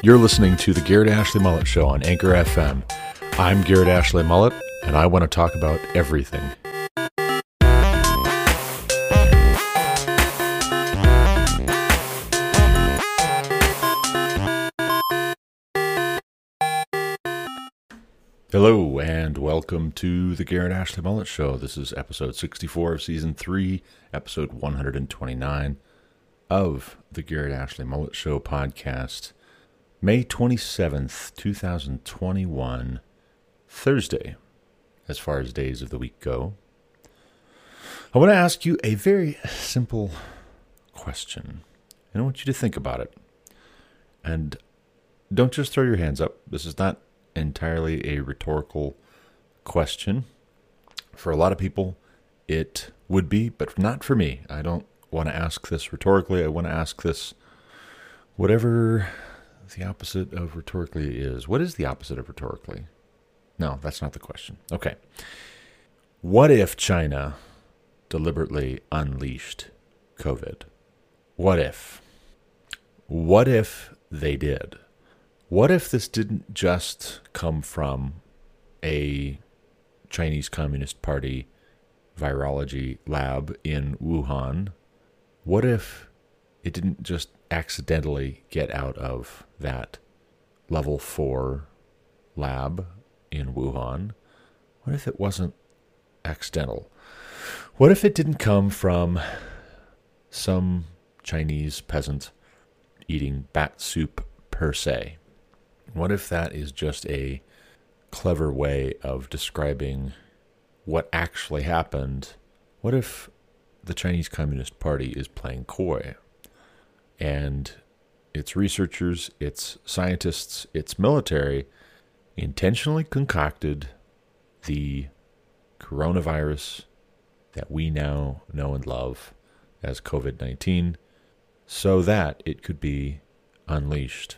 You're listening to the Garrett Ashley Mullet Show on Anchor FM. I'm Garrett Ashley Mullet, and I want to talk about everything. Hello, and welcome to the Garrett Ashley Mullet Show. This is episode 64 of season 3, episode 129 of the Garrett Ashley Mullet Show podcast. May 27th, 2021, Thursday, as far as days of the week go. I want to ask you a very simple question, and I want you to think about it. And don't just throw your hands up. This is not entirely a rhetorical question. For a lot of people, it would be, but not for me. I don't want to ask this rhetorically. I want to ask this whatever the opposite of rhetorically is. What is the opposite of rhetorically? No, that's not the question. Okay. What if China deliberately unleashed COVID? What if? What if they did? What if this didn't just come from a Chinese Communist Party virology lab in Wuhan? What if it didn't just accidentally get out of that level four lab in Wuhan? What if it wasn't accidental? What if it didn't come from some Chinese peasant eating bat soup per se? What if that is just a clever way of describing what actually happened? What if the Chinese Communist Party is playing coy? And its researchers, its scientists, its military intentionally concocted the coronavirus that we now know and love as COVID 19 so that it could be unleashed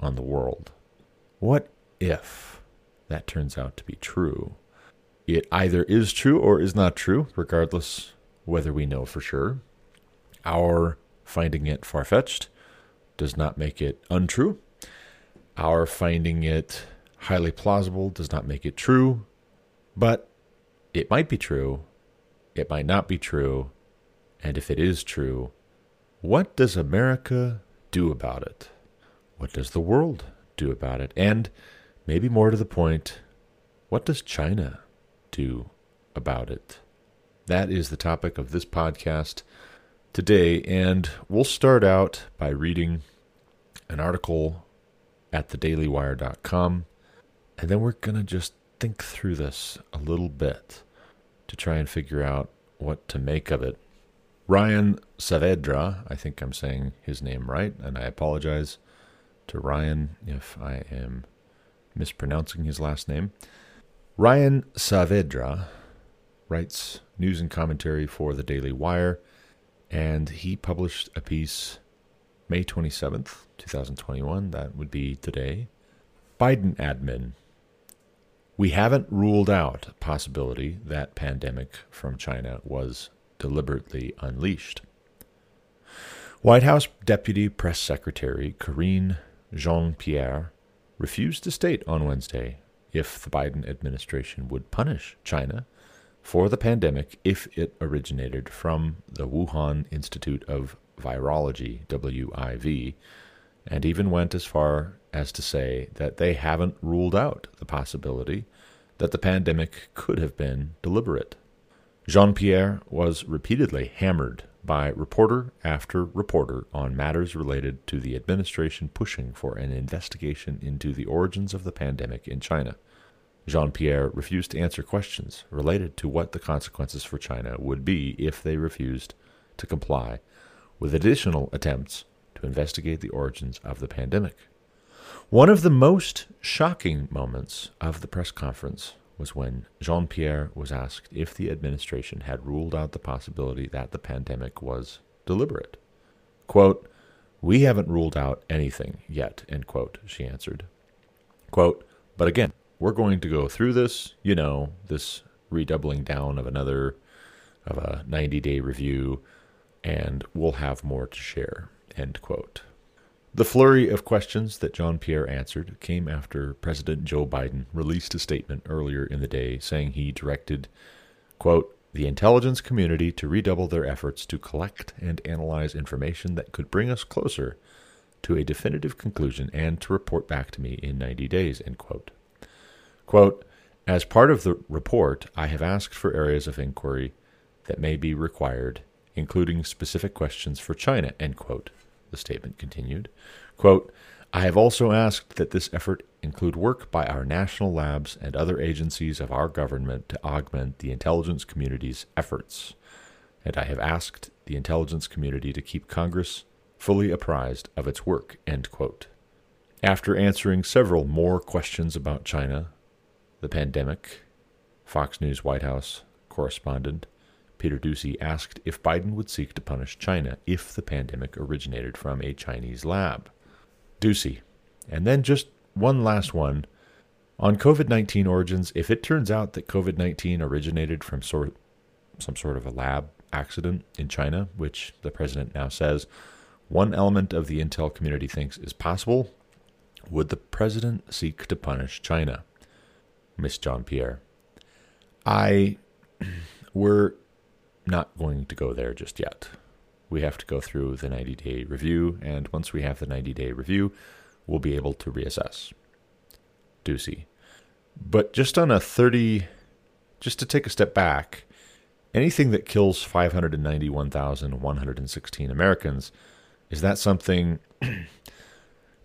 on the world. What if that turns out to be true? It either is true or is not true, regardless whether we know for sure. Our finding it far fetched does not make it untrue. Our finding it highly plausible does not make it true, but it might be true, it might not be true, and if it is true, what does America do about it? What does the world do about it? And maybe more to the point, what does China do about it? That is the topic of this podcast today, and we'll start out by reading an article at thedailywire.com, and then we're going to just think through this a little bit to try and figure out what to make of it. Ryan Saavedra, I think I'm saying his name right, and I apologize to Ryan if I am mispronouncing his last name. Ryan Saavedra writes news and commentary for the Daily Wire and he published a piece May 27th, 2021. That would be today. Biden admin. We haven't ruled out a possibility that pandemic from China was deliberately unleashed. White House Deputy Press Secretary Karine Jean Pierre refused to state on Wednesday if the Biden administration would punish China for the pandemic if it originated from the Wuhan Institute of Virology, WIV, and even went as far as to say that they haven't ruled out the possibility that the pandemic could have been deliberate. Jean Pierre was repeatedly hammered by reporter after reporter on matters related to the administration pushing for an investigation into the origins of the pandemic in China. Jean Pierre refused to answer questions related to what the consequences for China would be if they refused to comply with additional attempts to investigate the origins of the pandemic. One of the most shocking moments of the press conference was when Jean Pierre was asked if the administration had ruled out the possibility that the pandemic was deliberate. Quote, We haven't ruled out anything yet, end quote, she answered. Quote, but again, we're going to go through this, you know, this redoubling down of another of a 90 day review, and we'll have more to share. End quote. The flurry of questions that Jean Pierre answered came after President Joe Biden released a statement earlier in the day saying he directed, quote, the intelligence community to redouble their efforts to collect and analyze information that could bring us closer to a definitive conclusion and to report back to me in 90 days, end quote. Quote, as part of the report, I have asked for areas of inquiry that may be required, including specific questions for China, end quote, the statement continued. Quote, I have also asked that this effort include work by our national labs and other agencies of our government to augment the intelligence community's efforts. And I have asked the intelligence community to keep Congress fully apprised of its work. End quote. After answering several more questions about China, the pandemic, Fox News White House correspondent Peter Doocy asked if Biden would seek to punish China if the pandemic originated from a Chinese lab. Doocy. And then just one last one. On COVID 19 origins, if it turns out that COVID 19 originated from sort, some sort of a lab accident in China, which the president now says one element of the intel community thinks is possible, would the president seek to punish China? Miss Jean Pierre. I. We're not going to go there just yet we have to go through the 90 day review, and once we have the 90 day review, we'll be able to reassess. Doocy. But just on a 30, just to take a step back, anything that kills 591,116 Americans, is that something,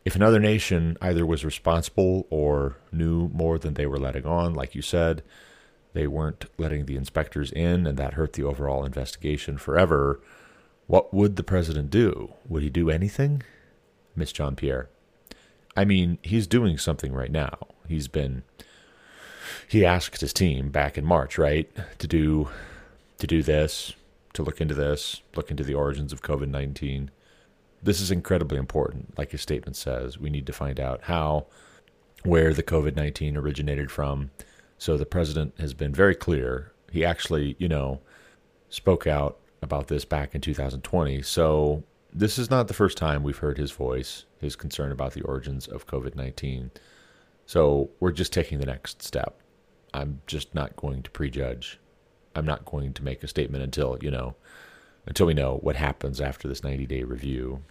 if another nation either was responsible or knew more than they were letting on, like you said, they weren't letting the inspectors in, and that hurt the overall investigation forever what would the president do? Would he do anything? Miss Jean Pierre. I mean, he's doing something right now. He's been he asked his team back in March, right, to do to do this, to look into this, look into the origins of COVID-19. This is incredibly important. Like his statement says, we need to find out how where the COVID-19 originated from. So the president has been very clear. He actually, you know, spoke out about this back in 2020. So this is not the first time we've heard his voice, his concern about the origins of COVID 19. So we're just taking the next step. I'm just not going to prejudge. I'm not going to make a statement until, you know, until we know what happens after this 90 day review.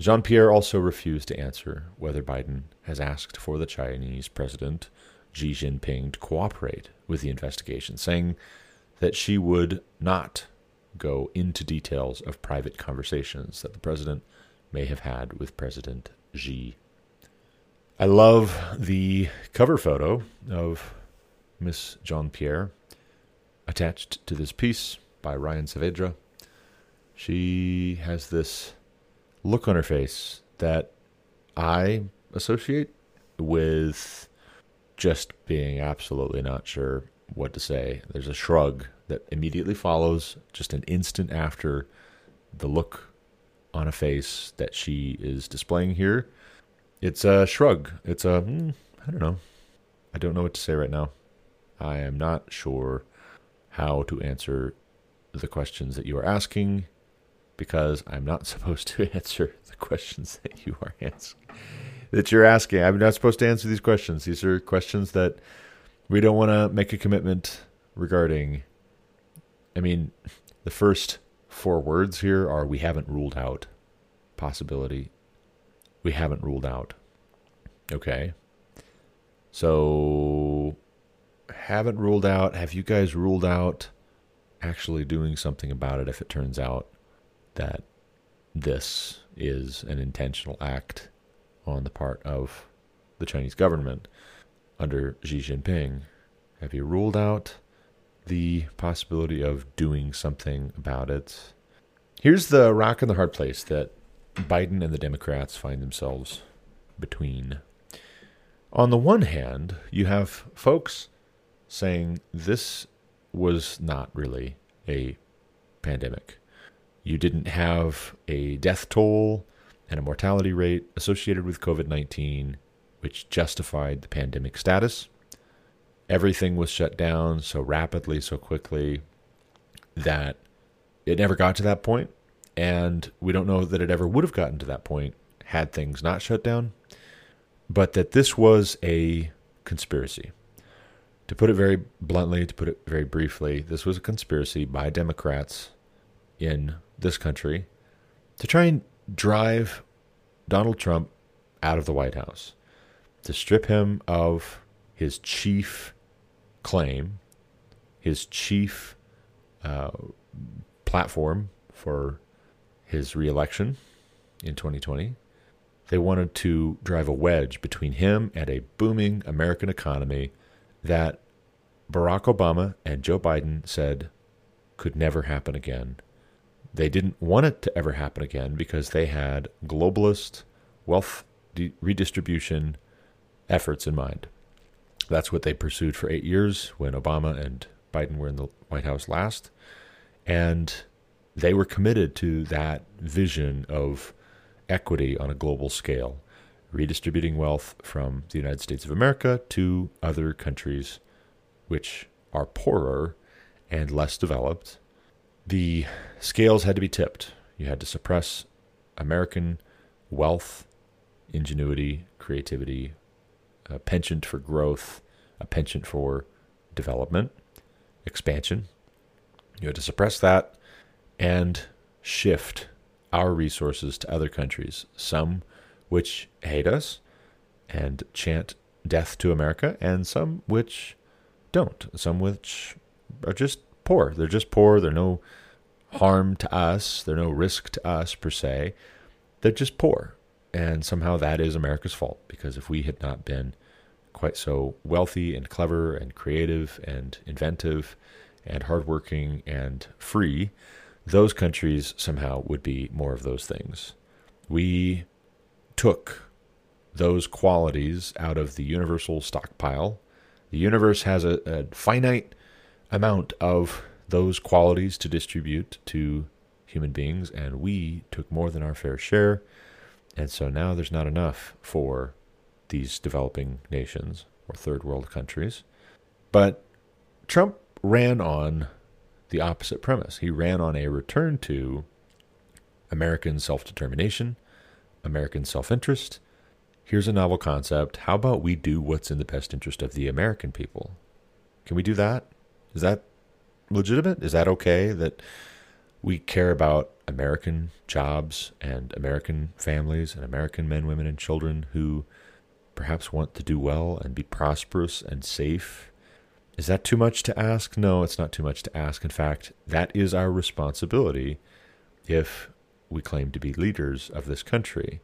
Jean Pierre also refused to answer whether Biden has asked for the Chinese president Xi Jinping to cooperate with the investigation, saying that she would not go into details of private conversations that the president may have had with President Xi. I love the cover photo of Miss Jean Pierre attached to this piece by Ryan Saavedra. She has this look on her face that I associate with just being absolutely not sure what to say. There's a shrug that immediately follows, just an instant after the look on a face that she is displaying here. It's a shrug. It's a, hmm, I don't know. I don't know what to say right now. I am not sure how to answer the questions that you are asking because I'm not supposed to answer the questions that you are asking. That you're asking. I'm not supposed to answer these questions. These are questions that we don't want to make a commitment regarding. I mean, the first four words here are we haven't ruled out possibility. We haven't ruled out. Okay. So, haven't ruled out. Have you guys ruled out actually doing something about it if it turns out that this is an intentional act on the part of the Chinese government? under Xi Jinping? Have you ruled out the possibility of doing something about it? Here's the rock and the hard place that Biden and the Democrats find themselves between. On the one hand, you have folks saying this was not really a pandemic. You didn't have a death toll and a mortality rate associated with COVID 19 which justified the pandemic status. Everything was shut down so rapidly, so quickly that it never got to that point. And we don't know that it ever would have gotten to that point had things not shut down, but that this was a conspiracy. To put it very bluntly, to put it very briefly, this was a conspiracy by Democrats in this country to try and drive Donald Trump out of the White House, to strip him of his chief claim, his chief uh, platform for his reelection in 2020. They wanted to drive a wedge between him and a booming American economy that Barack Obama and Joe Biden said could never happen again. They didn't want it to ever happen again because they had globalist wealth de- redistribution efforts in mind. That's what they pursued for eight years when Obama and Biden were in the White House last. And they were committed to that vision of equity on a global scale, redistributing wealth from the United States of America to other countries which are poorer and less developed. The scales had to be tipped. You had to suppress American wealth, ingenuity, creativity, a penchant for growth, a penchant for development, expansion. You had to suppress that and shift our resources to other countries, some which hate us and chant death to America, and some which don't, some which are just poor. They're just poor. They're no harm to us, they're no risk to us per se. They're just poor. And somehow that is America's fault because if we had not been quite so wealthy and clever and creative and inventive and hardworking and free, those countries somehow would be more of those things. We took those qualities out of the universal stockpile. The universe has a, a finite amount of those qualities to distribute to human beings, and we took more than our fair share. And so now there's not enough for these developing nations or third world countries. But Trump ran on the opposite premise. He ran on a return to American self determination, American self interest. Here's a novel concept. How about we do what's in the best interest of the American people? Can we do that? Is that legitimate? Is that okay that we care about American jobs and American families and American men, women, and children who perhaps want to do well and be prosperous and safe is that too much to ask? No, it's not too much to ask. In fact, that is our responsibility if we claim to be leaders of this country.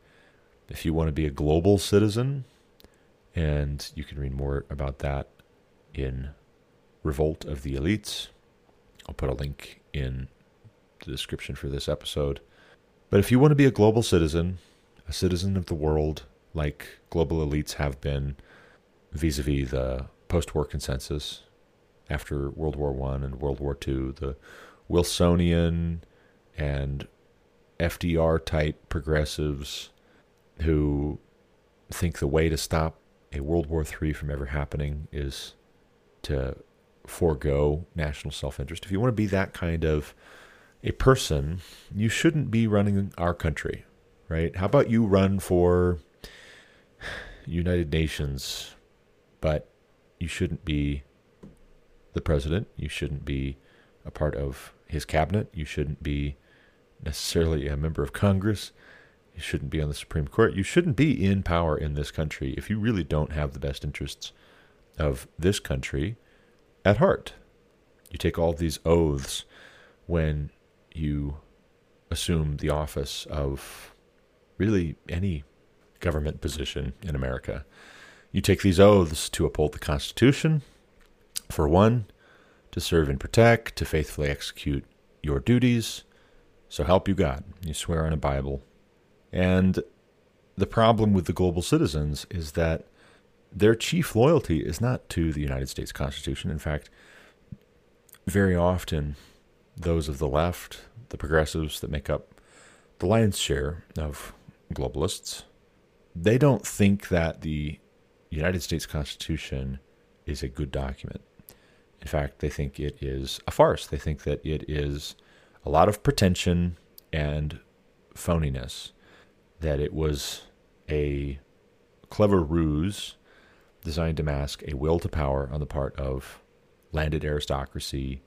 If you want to be a global citizen, and you can read more about that in Revolt of the Elites. I'll put a link in the description for this episode. But if you want to be a global citizen, a citizen of the world, like global elites have been vis a vis the post-war consensus after World War One and World War Two, the Wilsonian and FDR type progressives who think the way to stop a World War III from ever happening is to forego national self interest. If you want to be that kind of a person, you shouldn't be running our country, right? How about you run for United Nations, but you shouldn't be the president. You shouldn't be a part of his cabinet. You shouldn't be necessarily a member of Congress. You shouldn't be on the Supreme Court. You shouldn't be in power in this country if you really don't have the best interests of this country at heart. You take all these oaths when you assume the office of really any government position in America. You take these oaths to uphold the Constitution, for one, to serve and protect, to faithfully execute your duties. So help you God. You swear on a Bible. And the problem with the global citizens is that their chief loyalty is not to the United States Constitution. In fact, very often, those of the left, the progressives that make up the lion's share of globalists, they don't think that the United States Constitution is a good document. In fact, they think it is a farce. They think that it is a lot of pretension and phoniness, that it was a clever ruse designed to mask a will to power on the part of landed aristocracy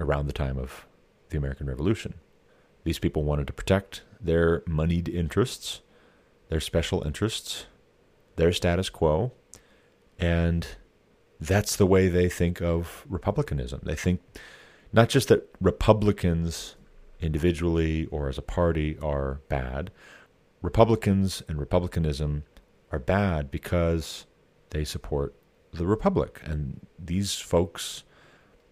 around the time of the American Revolution. These people wanted to protect their moneyed interests, their special interests, their status quo, and that's the way they think of republicanism. They think not just that Republicans individually or as a party are bad, Republicans and republicanism are bad because they support the Republic. And these folks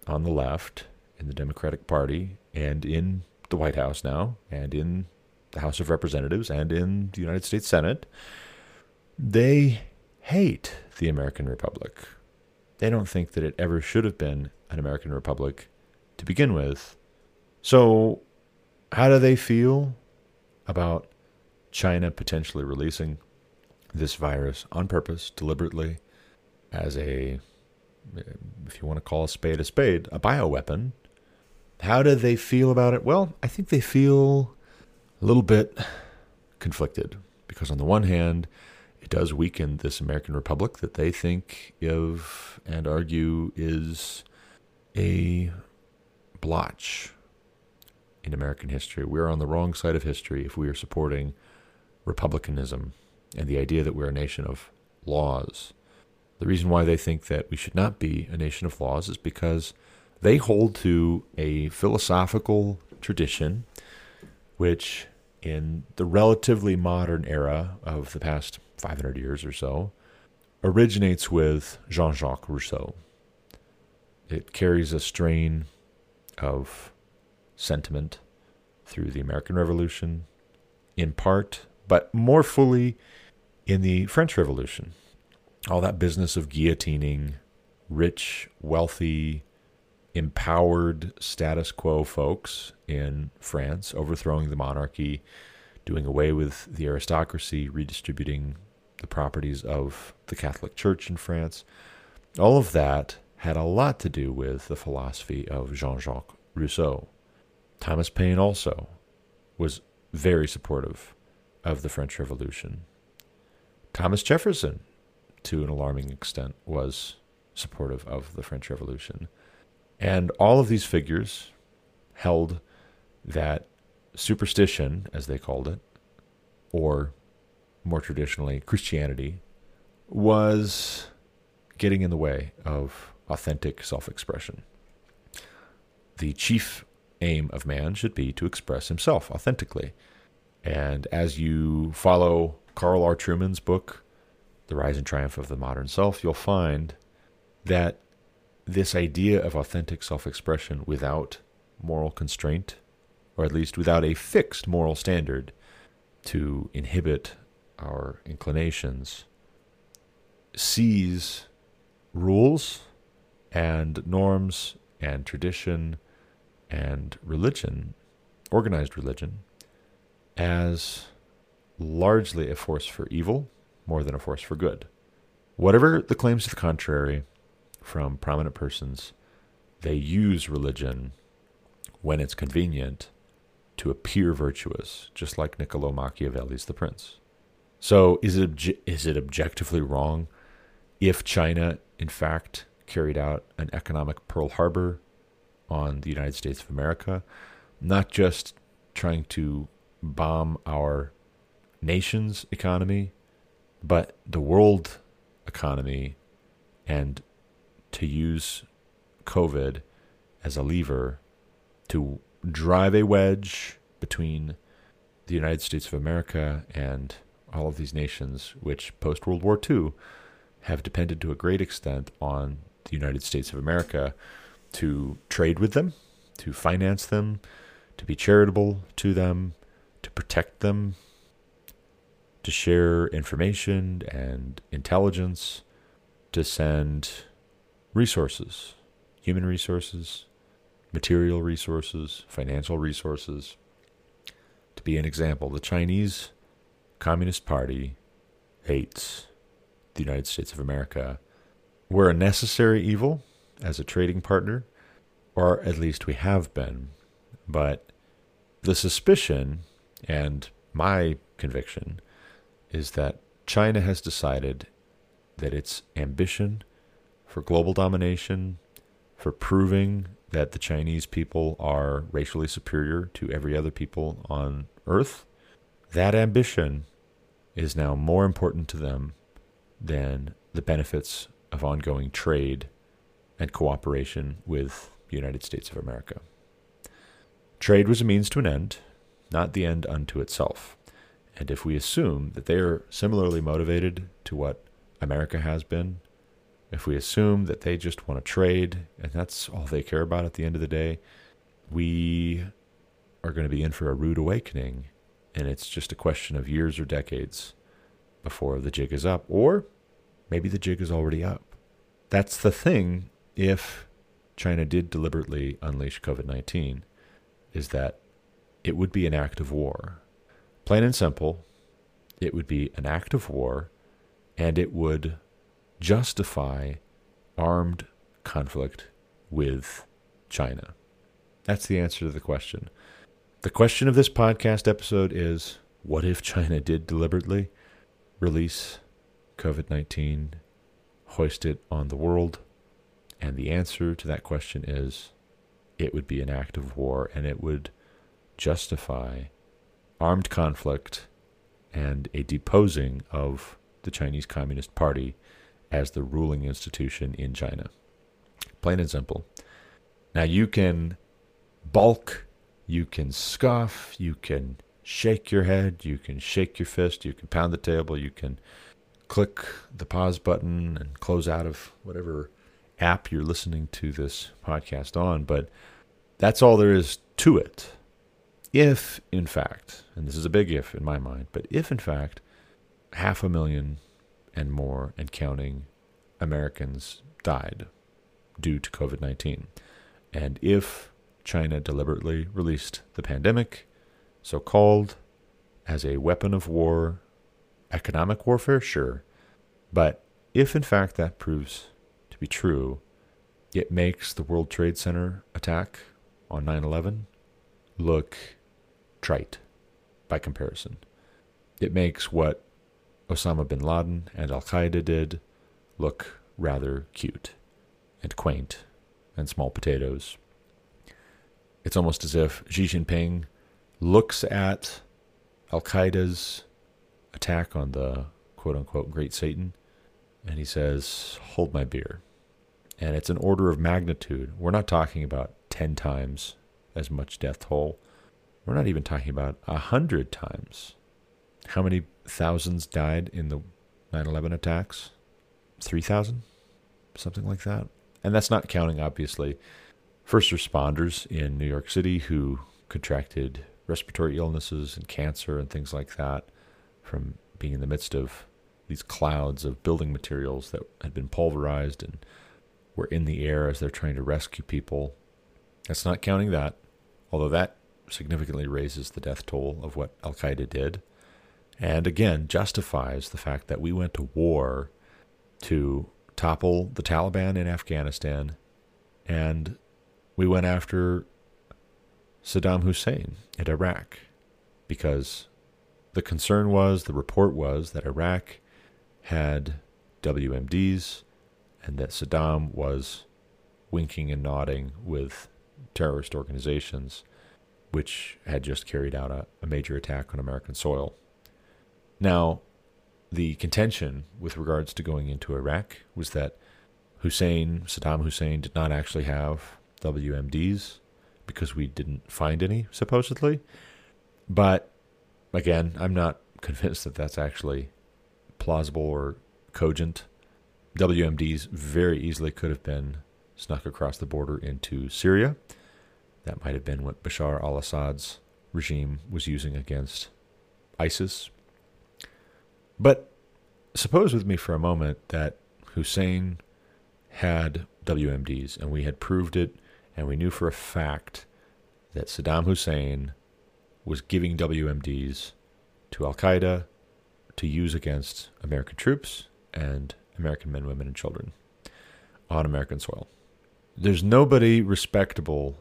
on the left in the Democratic Party and in the White House now and in the House of Representatives and in the United States Senate, they hate the American Republic. They don't think that it ever should have been an American Republic to begin with. So, how do they feel about China potentially releasing this virus on purpose, deliberately, as a, if you want to call a spade a spade, a bioweapon? How do they feel about it? Well, I think they feel a little bit conflicted because, on the one hand, it does weaken this American Republic that they think of and argue is a blotch in American history. We're on the wrong side of history if we are supporting republicanism and the idea that we're a nation of laws. The reason why they think that we should not be a nation of laws is because they hold to a philosophical tradition which, in the relatively modern era of the past 500 years or so, originates with Jean Jacques Rousseau. It carries a strain of sentiment through the American Revolution, in part, but more fully in the French Revolution. All that business of guillotining rich, wealthy, empowered status quo folks in France, overthrowing the monarchy, doing away with the aristocracy, redistributing the properties of the Catholic Church in France. All of that had a lot to do with the philosophy of Jean Jacques Rousseau. Thomas Paine also was very supportive of the French Revolution. Thomas Jefferson, to an alarming extent, was supportive of the French Revolution. And all of these figures held that superstition, as they called it, or more traditionally, Christianity, was getting in the way of authentic self expression. The chief aim of man should be to express himself authentically. And as you follow Carl R. Trueman's book, The Rise and Triumph of the Modern Self, you'll find that this idea of authentic self expression without moral constraint, or at least without a fixed moral standard to inhibit our inclinations, sees rules and norms and tradition and religion, organized religion, as largely a force for evil more than a force for good. Whatever the claims to the contrary from prominent persons, they use religion when it's convenient to appear virtuous, just like Niccolo Machiavelli's The Prince. So, is it obje- is it objectively wrong if China, in fact, carried out an economic Pearl Harbor on the United States of America, not just trying to bomb our nation's economy, but the world economy, and to use COVID as a lever to drive a wedge between the United States of America and all of these nations, which post World War II have depended to a great extent on the United States of America to trade with them, to finance them, to be charitable to them, to protect them, to share information and intelligence, to send resources, human resources, material resources, financial resources. To be an example, the Chinese Communist Party hates the United States of America. We're a necessary evil as a trading partner, or at least we have been. But the suspicion and my conviction is that China has decided that its ambition for global domination, for proving that the Chinese people are racially superior to every other people on earth, that ambition is now more important to them than the benefits of ongoing trade and cooperation with the United States of America. Trade was a means to an end, not the end unto itself. And if we assume that they are similarly motivated to what America has been, if we assume that they just want to trade and that's all they care about at the end of the day, we are going to be in for a rude awakening. And it's just a question of years or decades before the jig is up. Or maybe the jig is already up. That's the thing if China did deliberately unleash COVID 19, is that it would be an act of war. Plain and simple, it would be an act of war and it would justify armed conflict with China. That's the answer to the question. The question of this podcast episode is what if China did deliberately release COVID 19, hoist it on the world? And the answer to that question is it would be an act of war and it would justify armed conflict and a deposing of the Chinese Communist Party as the ruling institution in China. Plain and simple. Now you can balk, you can scoff, you can shake your head, you can shake your fist, you can pound the table, you can click the pause button and close out of whatever app you're listening to this podcast on, but that's all there is to it. If, in fact, and this is a big if in my mind, but if, in fact, half a million and more and counting Americans died due to COVID 19, and if China deliberately released the pandemic, so called, as a weapon of war, economic warfare, sure, but if in fact that proves to be true, it makes the World Trade Center attack on 9 11 look trite by comparison. It makes what Osama bin Laden and Al Qaeda did look rather cute and quaint and small potatoes. It's almost as if Xi Jinping looks at Al Qaeda's attack on the quote unquote Great Satan and he says, Hold my beer. And it's an order of magnitude. We're not talking about 10 times as much death toll. We're not even talking about a hundred times. How many thousands died in the 9 11 attacks? 3,000? Something like that. And that's not counting, obviously, first responders in New York City who contracted respiratory illnesses and cancer and things like that from being in the midst of these clouds of building materials that had been pulverized and were in the air as they're trying to rescue people. That's not counting that, although that significantly raises the death toll of what Al Qaeda did. And again, justifies the fact that we went to war to topple the Taliban in Afghanistan and we went after Saddam Hussein in Iraq because the concern was, the report was that Iraq had WMDs and that Saddam was winking and nodding with terrorist organizations which had just carried out a, a major attack on American soil. Now, the contention with regards to going into Iraq was that Hussein, Saddam Hussein, did not actually have WMDs because we didn't find any, supposedly. But again, I'm not convinced that that's actually plausible or cogent. WMDs very easily could have been snuck across the border into Syria. That might have been what Bashar al Assad's regime was using against ISIS. But suppose with me for a moment that Hussein had WMDs and we had proved it and we knew for a fact that Saddam Hussein was giving WMDs to Al Qaeda to use against American troops and American men, women, and children on American soil. There's nobody respectable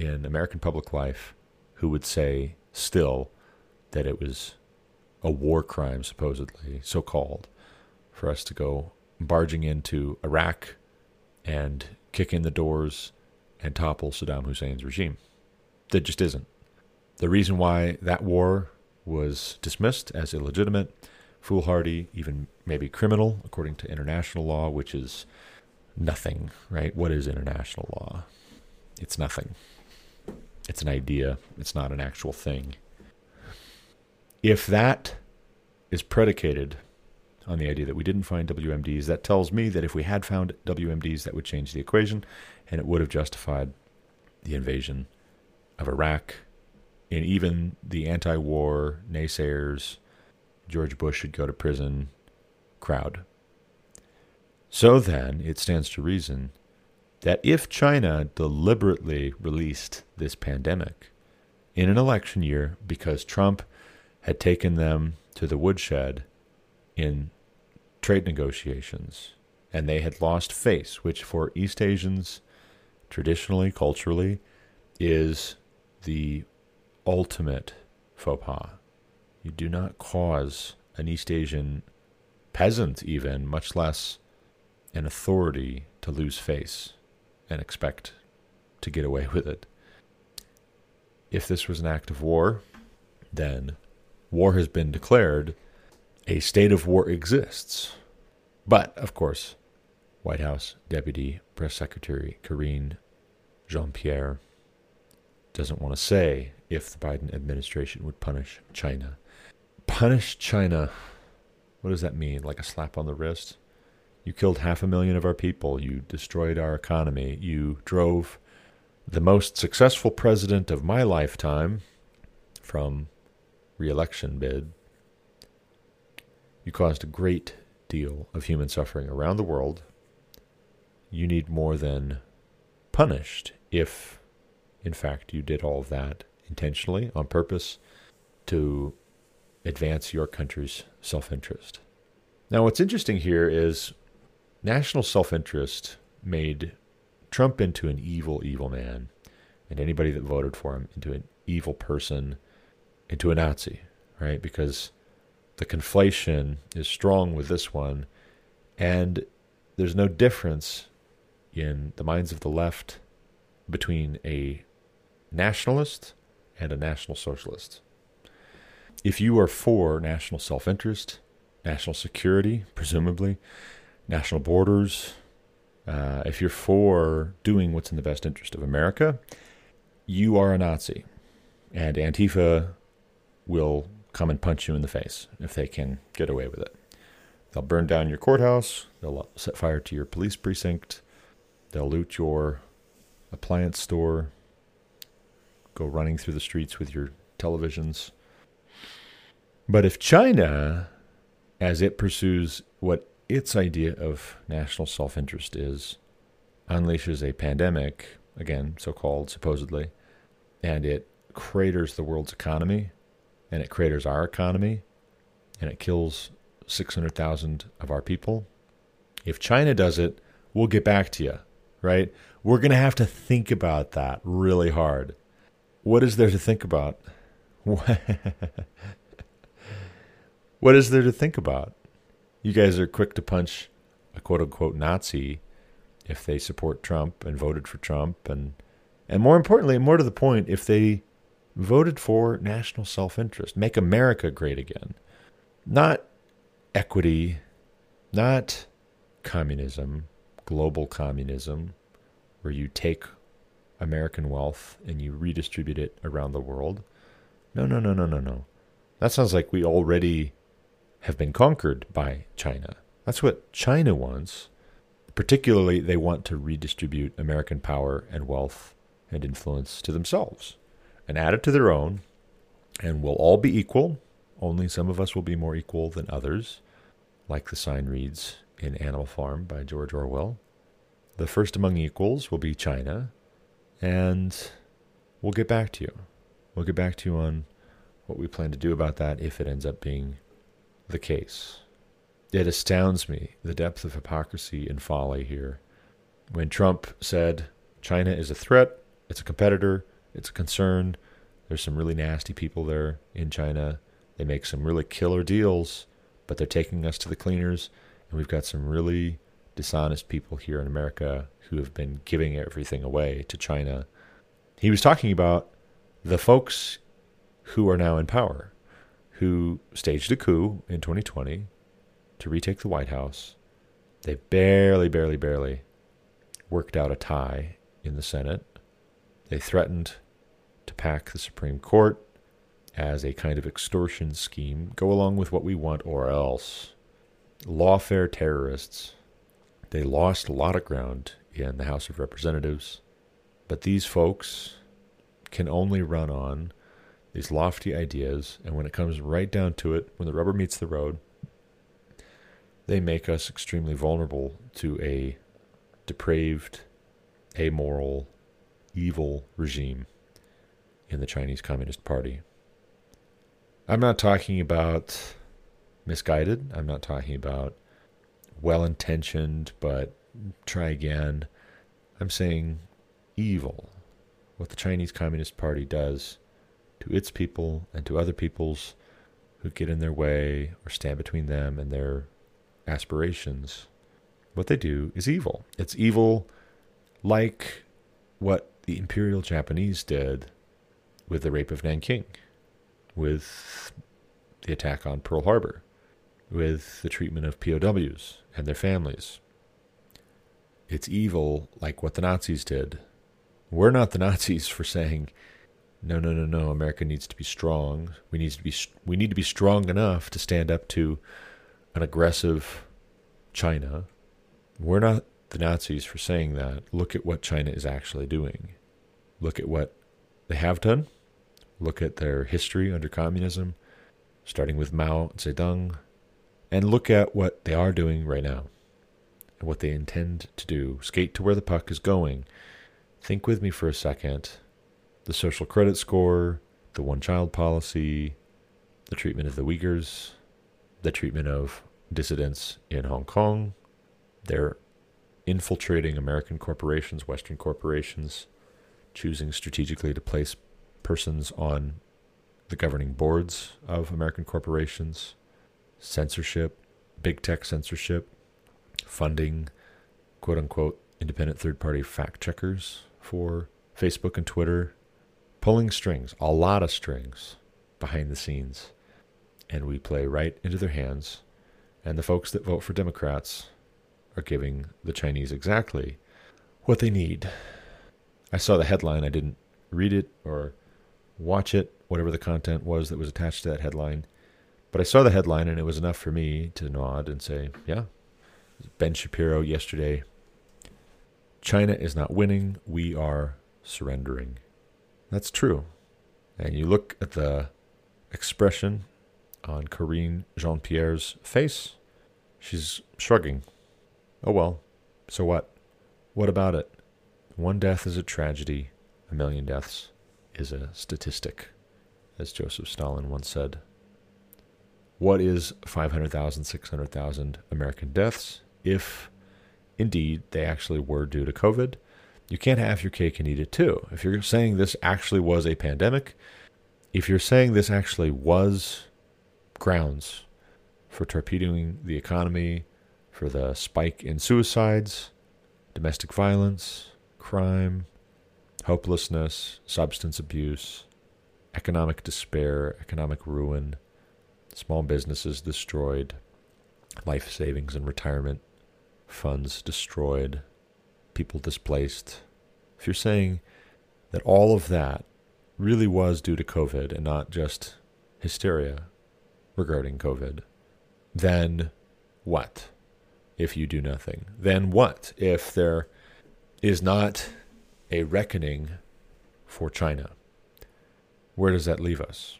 in American public life who would say still that it was a war crime, supposedly, so called, for us to go barging into Iraq and kick in the doors and topple Saddam Hussein's regime. That just isn't. The reason why that war was dismissed as illegitimate, foolhardy, even maybe criminal, according to international law, which is nothing, right? What is international law? It's nothing. It's an idea, it's not an actual thing. If that is predicated on the idea that we didn't find WMDs, that tells me that if we had found WMDs, that would change the equation and it would have justified the invasion of Iraq. And even the anti war naysayers, George Bush should go to prison crowd. So then, it stands to reason that if China deliberately released this pandemic in an election year because Trump had taken them to the woodshed in trade negotiations and they had lost face, which for East Asians, traditionally, culturally, is the ultimate faux pas. You do not cause an East Asian peasant, even, much less an authority, to lose face and expect to get away with it. If this was an act of war, then war has been declared, a state of war exists. But, of course, White House Deputy Press Secretary Karine Jean Pierre doesn't want to say if the Biden administration would punish China. Punish China, what does that mean? Like a slap on the wrist? You killed half a million of our people. You destroyed our economy. You drove the most successful president of my lifetime from reelection bid. You caused a great deal of human suffering around the world. You need more than punished if, in fact, you did all of that intentionally, on purpose, to advance your country's self interest. Now, what's interesting here is national self interest made Trump into an evil, evil man, and anybody that voted for him into an evil person into a Nazi, right? Because the conflation is strong with this one, and there's no difference in the minds of the left between a nationalist and a national socialist. If you are for national self interest, national security, presumably, national borders, uh, if you're for doing what's in the best interest of America, you are a Nazi. And Antifa will come and punch you in the face if they can get away with it. They'll burn down your courthouse, they'll set fire to your police precinct, they'll loot your appliance store, go running through the streets with your televisions. But if China, as it pursues what its idea of national self interest is, unleashes a pandemic, again, so called supposedly, and it craters the world's economy, and it craters our economy and it kills 600,000 of our people. If China does it, we'll get back to you, right? We're going to have to think about that really hard. What is there to think about? what is there to think about? You guys are quick to punch a quote unquote Nazi if they support Trump and voted for Trump and and more importantly, more to the point, if they voted for national self interest, make America great again. Not equity, not communism, global communism, where you take American wealth and you redistribute it around the world. No, no, no, no, no, no. That sounds like we already have been conquered by China. That's what China wants. Particularly, they want to redistribute American power and wealth and influence to themselves and add it to their own, and we'll all be equal. Only some of us will be more equal than others, like the sign reads in Animal Farm by George Orwell. The first among equals will be China, and we'll get back to you. We'll get back to you on what we plan to do about that if it ends up being the case. It astounds me the depth of hypocrisy and folly here. When Trump said China is a threat, it's a competitor, it's a concern. There's some really nasty people there in China. They make some really killer deals, but they're taking us to the cleaners. And we've got some really dishonest people here in America who have been giving everything away to China. He was talking about the folks who are now in power, who staged a coup in 2020 to retake the White House. They barely, barely, barely worked out a tie in the Senate. They threatened to pack the Supreme Court as a kind of extortion scheme. Go along with what we want or else. Lawfare terrorists. They lost a lot of ground in the House of Representatives, but these folks can only run on these lofty ideas, and when it comes right down to it, when the rubber meets the road, they make us extremely vulnerable to a depraved, amoral, evil regime in the Chinese Communist Party. I'm not talking about misguided. I'm not talking about well intentioned, but try again. I'm saying evil. What the Chinese Communist Party does to its people and to other peoples who get in their way or stand between them and their aspirations. What they do is evil. It's evil like what the Imperial Japanese did with the rape of Nanking, with the attack on Pearl Harbor, with the treatment of POWs and their families. It's evil like what the Nazis did. We're not the Nazis for saying, no, no, no, no, America needs to be strong. We need to be we need to be strong enough to stand up to an aggressive China. We're not the Nazis for saying that. Look at what China is actually doing. Look at what they have done. Look at their history under communism, starting with Mao Zedong, and look at what they are doing right now and what they intend to do. Skate to where the puck is going. Think with me for a second. The social credit score, the one child policy, the treatment of the Uyghurs, the treatment of dissidents in Hong Kong. They're infiltrating American corporations, Western corporations, choosing strategically to place persons on the governing boards of American corporations, censorship, big tech censorship, funding quote unquote independent third party fact checkers for Facebook and Twitter, pulling strings, a lot of strings behind the scenes. And we play right into their hands. And the folks that vote for Democrats are giving the Chinese exactly what they need. I saw the headline, I didn't read it or watch it, whatever the content was that was attached to that headline. But I saw the headline and it was enough for me to nod and say, yeah, Ben Shapiro yesterday. China is not winning. We are surrendering. That's true. And you look at the expression on Karine Jean Pierre's face, she's shrugging. Oh well, so what? What about it? One death is a tragedy, a million deaths is a statistic, as Joseph Stalin once said. What is 500,000, 600,000 American deaths? if indeed they actually were due to COVID, you can't have your cake and eat it too. If you're saying this actually was a pandemic, if you're saying this actually was grounds for torpedoing the economy, for the spike in suicides, domestic violence, crime, hopelessness, substance abuse, economic despair, economic ruin, small businesses destroyed, life savings and retirement funds destroyed, people displaced, if you're saying that all of that really was due to COVID and not just hysteria regarding COVID, then what if you do nothing? Then what if there is not a reckoning for China? Where does that leave us?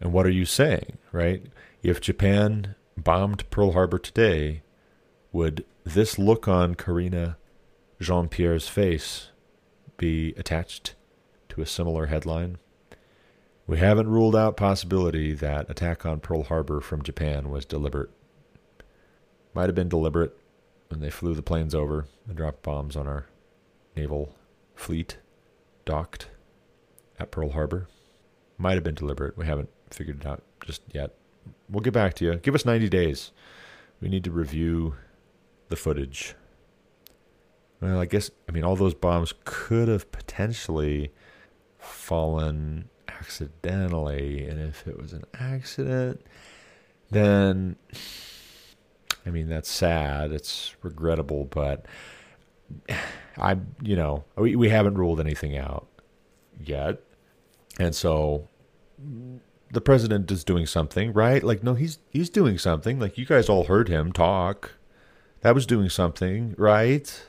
And what are you saying, right? If Japan bombed Pearl Harbor today, would this look on Karina Jean Pierre's face be attached to a similar headline? We haven't ruled out possibility that attack on Pearl Harbor from Japan was deliberate. Might have been deliberate when they flew the planes over and dropped bombs on our naval fleet docked at Pearl Harbor. Might have been deliberate. We haven't figured it out just yet. We'll get back to you. Give us 90 days. We need to review the footage. Well, I guess, I mean, all those bombs could have potentially fallen accidentally. And if it was an accident, then, I mean, that's sad. It's regrettable, but I, you know, we, we haven't ruled anything out yet. And so the president is doing something, right? Like, no, he's he's doing something. Like you guys all heard him talk. That was doing something, right?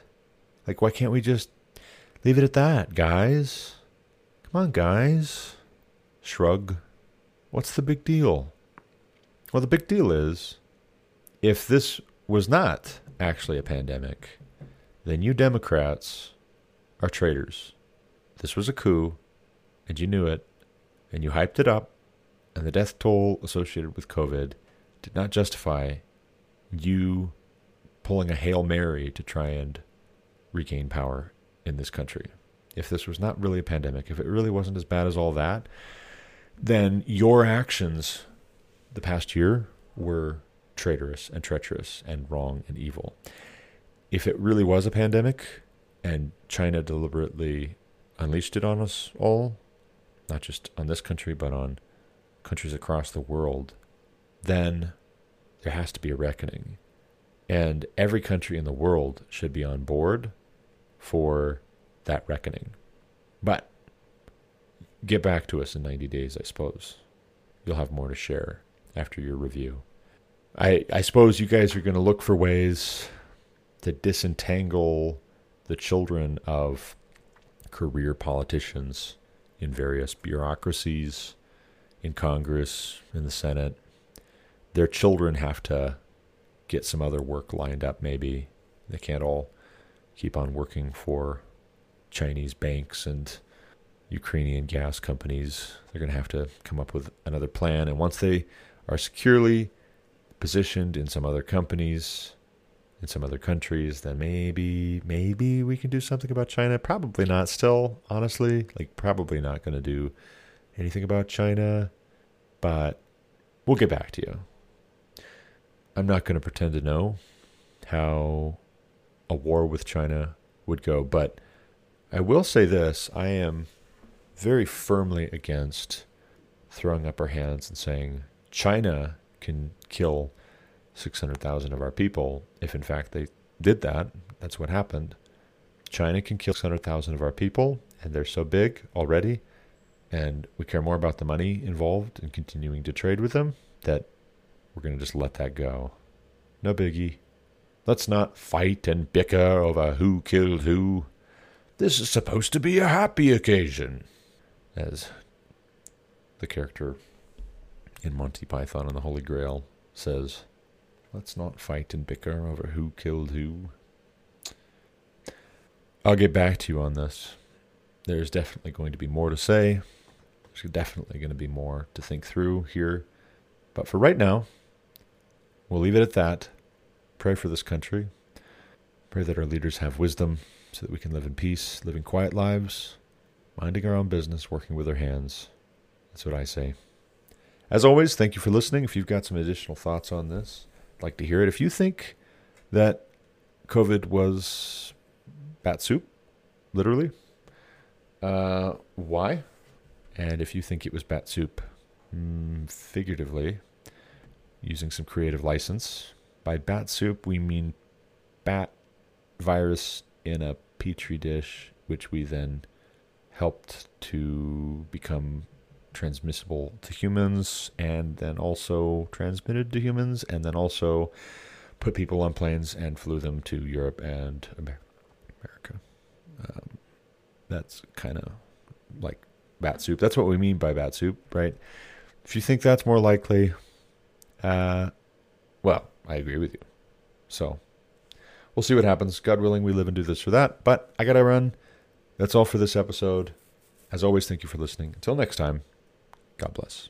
Like, why can't we just leave it at that, guys? Come on, guys. Shrug. What's the big deal? Well, the big deal is if this was not actually a pandemic, then you Democrats are traitors. This was a coup, and you knew it, and you hyped it up, and the death toll associated with COVID did not justify you pulling a Hail Mary to try and regain power in this country. If this was not really a pandemic, if it really wasn't as bad as all that, then your actions the past year were traitorous and treacherous and wrong and evil. If it really was a pandemic and China deliberately unleashed it on us all, not just on this country, but on countries across the world, then there has to be a reckoning. And every country in the world should be on board for that reckoning. But get back to us in 90 days, I suppose. You'll have more to share after your review. I, I suppose you guys are going to look for ways to disentangle the children of career politicians in various bureaucracies, in Congress, in the Senate. Their children have to get some other work lined up, maybe. They can't all keep on working for Chinese banks and Ukrainian gas companies. They're going to have to come up with another plan. And once they are securely positioned in some other companies, in some other countries, then maybe, maybe we can do something about China. Probably not still, honestly. Like, probably not going to do anything about China, but we'll get back to you. I'm not going to pretend to know how a war with China would go, but I will say this I am very firmly against throwing up our hands and saying China can kill 600,000 of our people if, in fact, they did that. That's what happened. China can kill 600,000 of our people, and they're so big already, and we care more about the money involved in continuing to trade with them that we're going to just let that go. No biggie. Let's not fight and bicker over who killed who. This is supposed to be a happy occasion. As the character in Monty Python and the Holy Grail says, let's not fight and bicker over who killed who. I'll get back to you on this. There's definitely going to be more to say. There's definitely going to be more to think through here. But for right now, we'll leave it at that. Pray for this country. Pray that our leaders have wisdom so that we can live in peace, living quiet lives, minding our own business, working with our hands. That's what I say. As always, thank you for listening. If you've got some additional thoughts on this, I'd like to hear it. If you think that COVID was bat soup, literally, uh, why? And if you think it was bat soup, mm, figuratively, using some creative license, by bat soup, we mean bat virus in a petri dish, which we then helped to become transmissible to humans and then also transmitted to humans and then also put people on planes and flew them to Europe and America. Um, that's kind of like bat soup. That's what we mean by bat soup, right? If you think that's more likely, uh, well, I agree with you. So we'll see what happens. God willing, we live and do this for that. But I got to run. That's all for this episode. As always, thank you for listening. Until next time, God bless.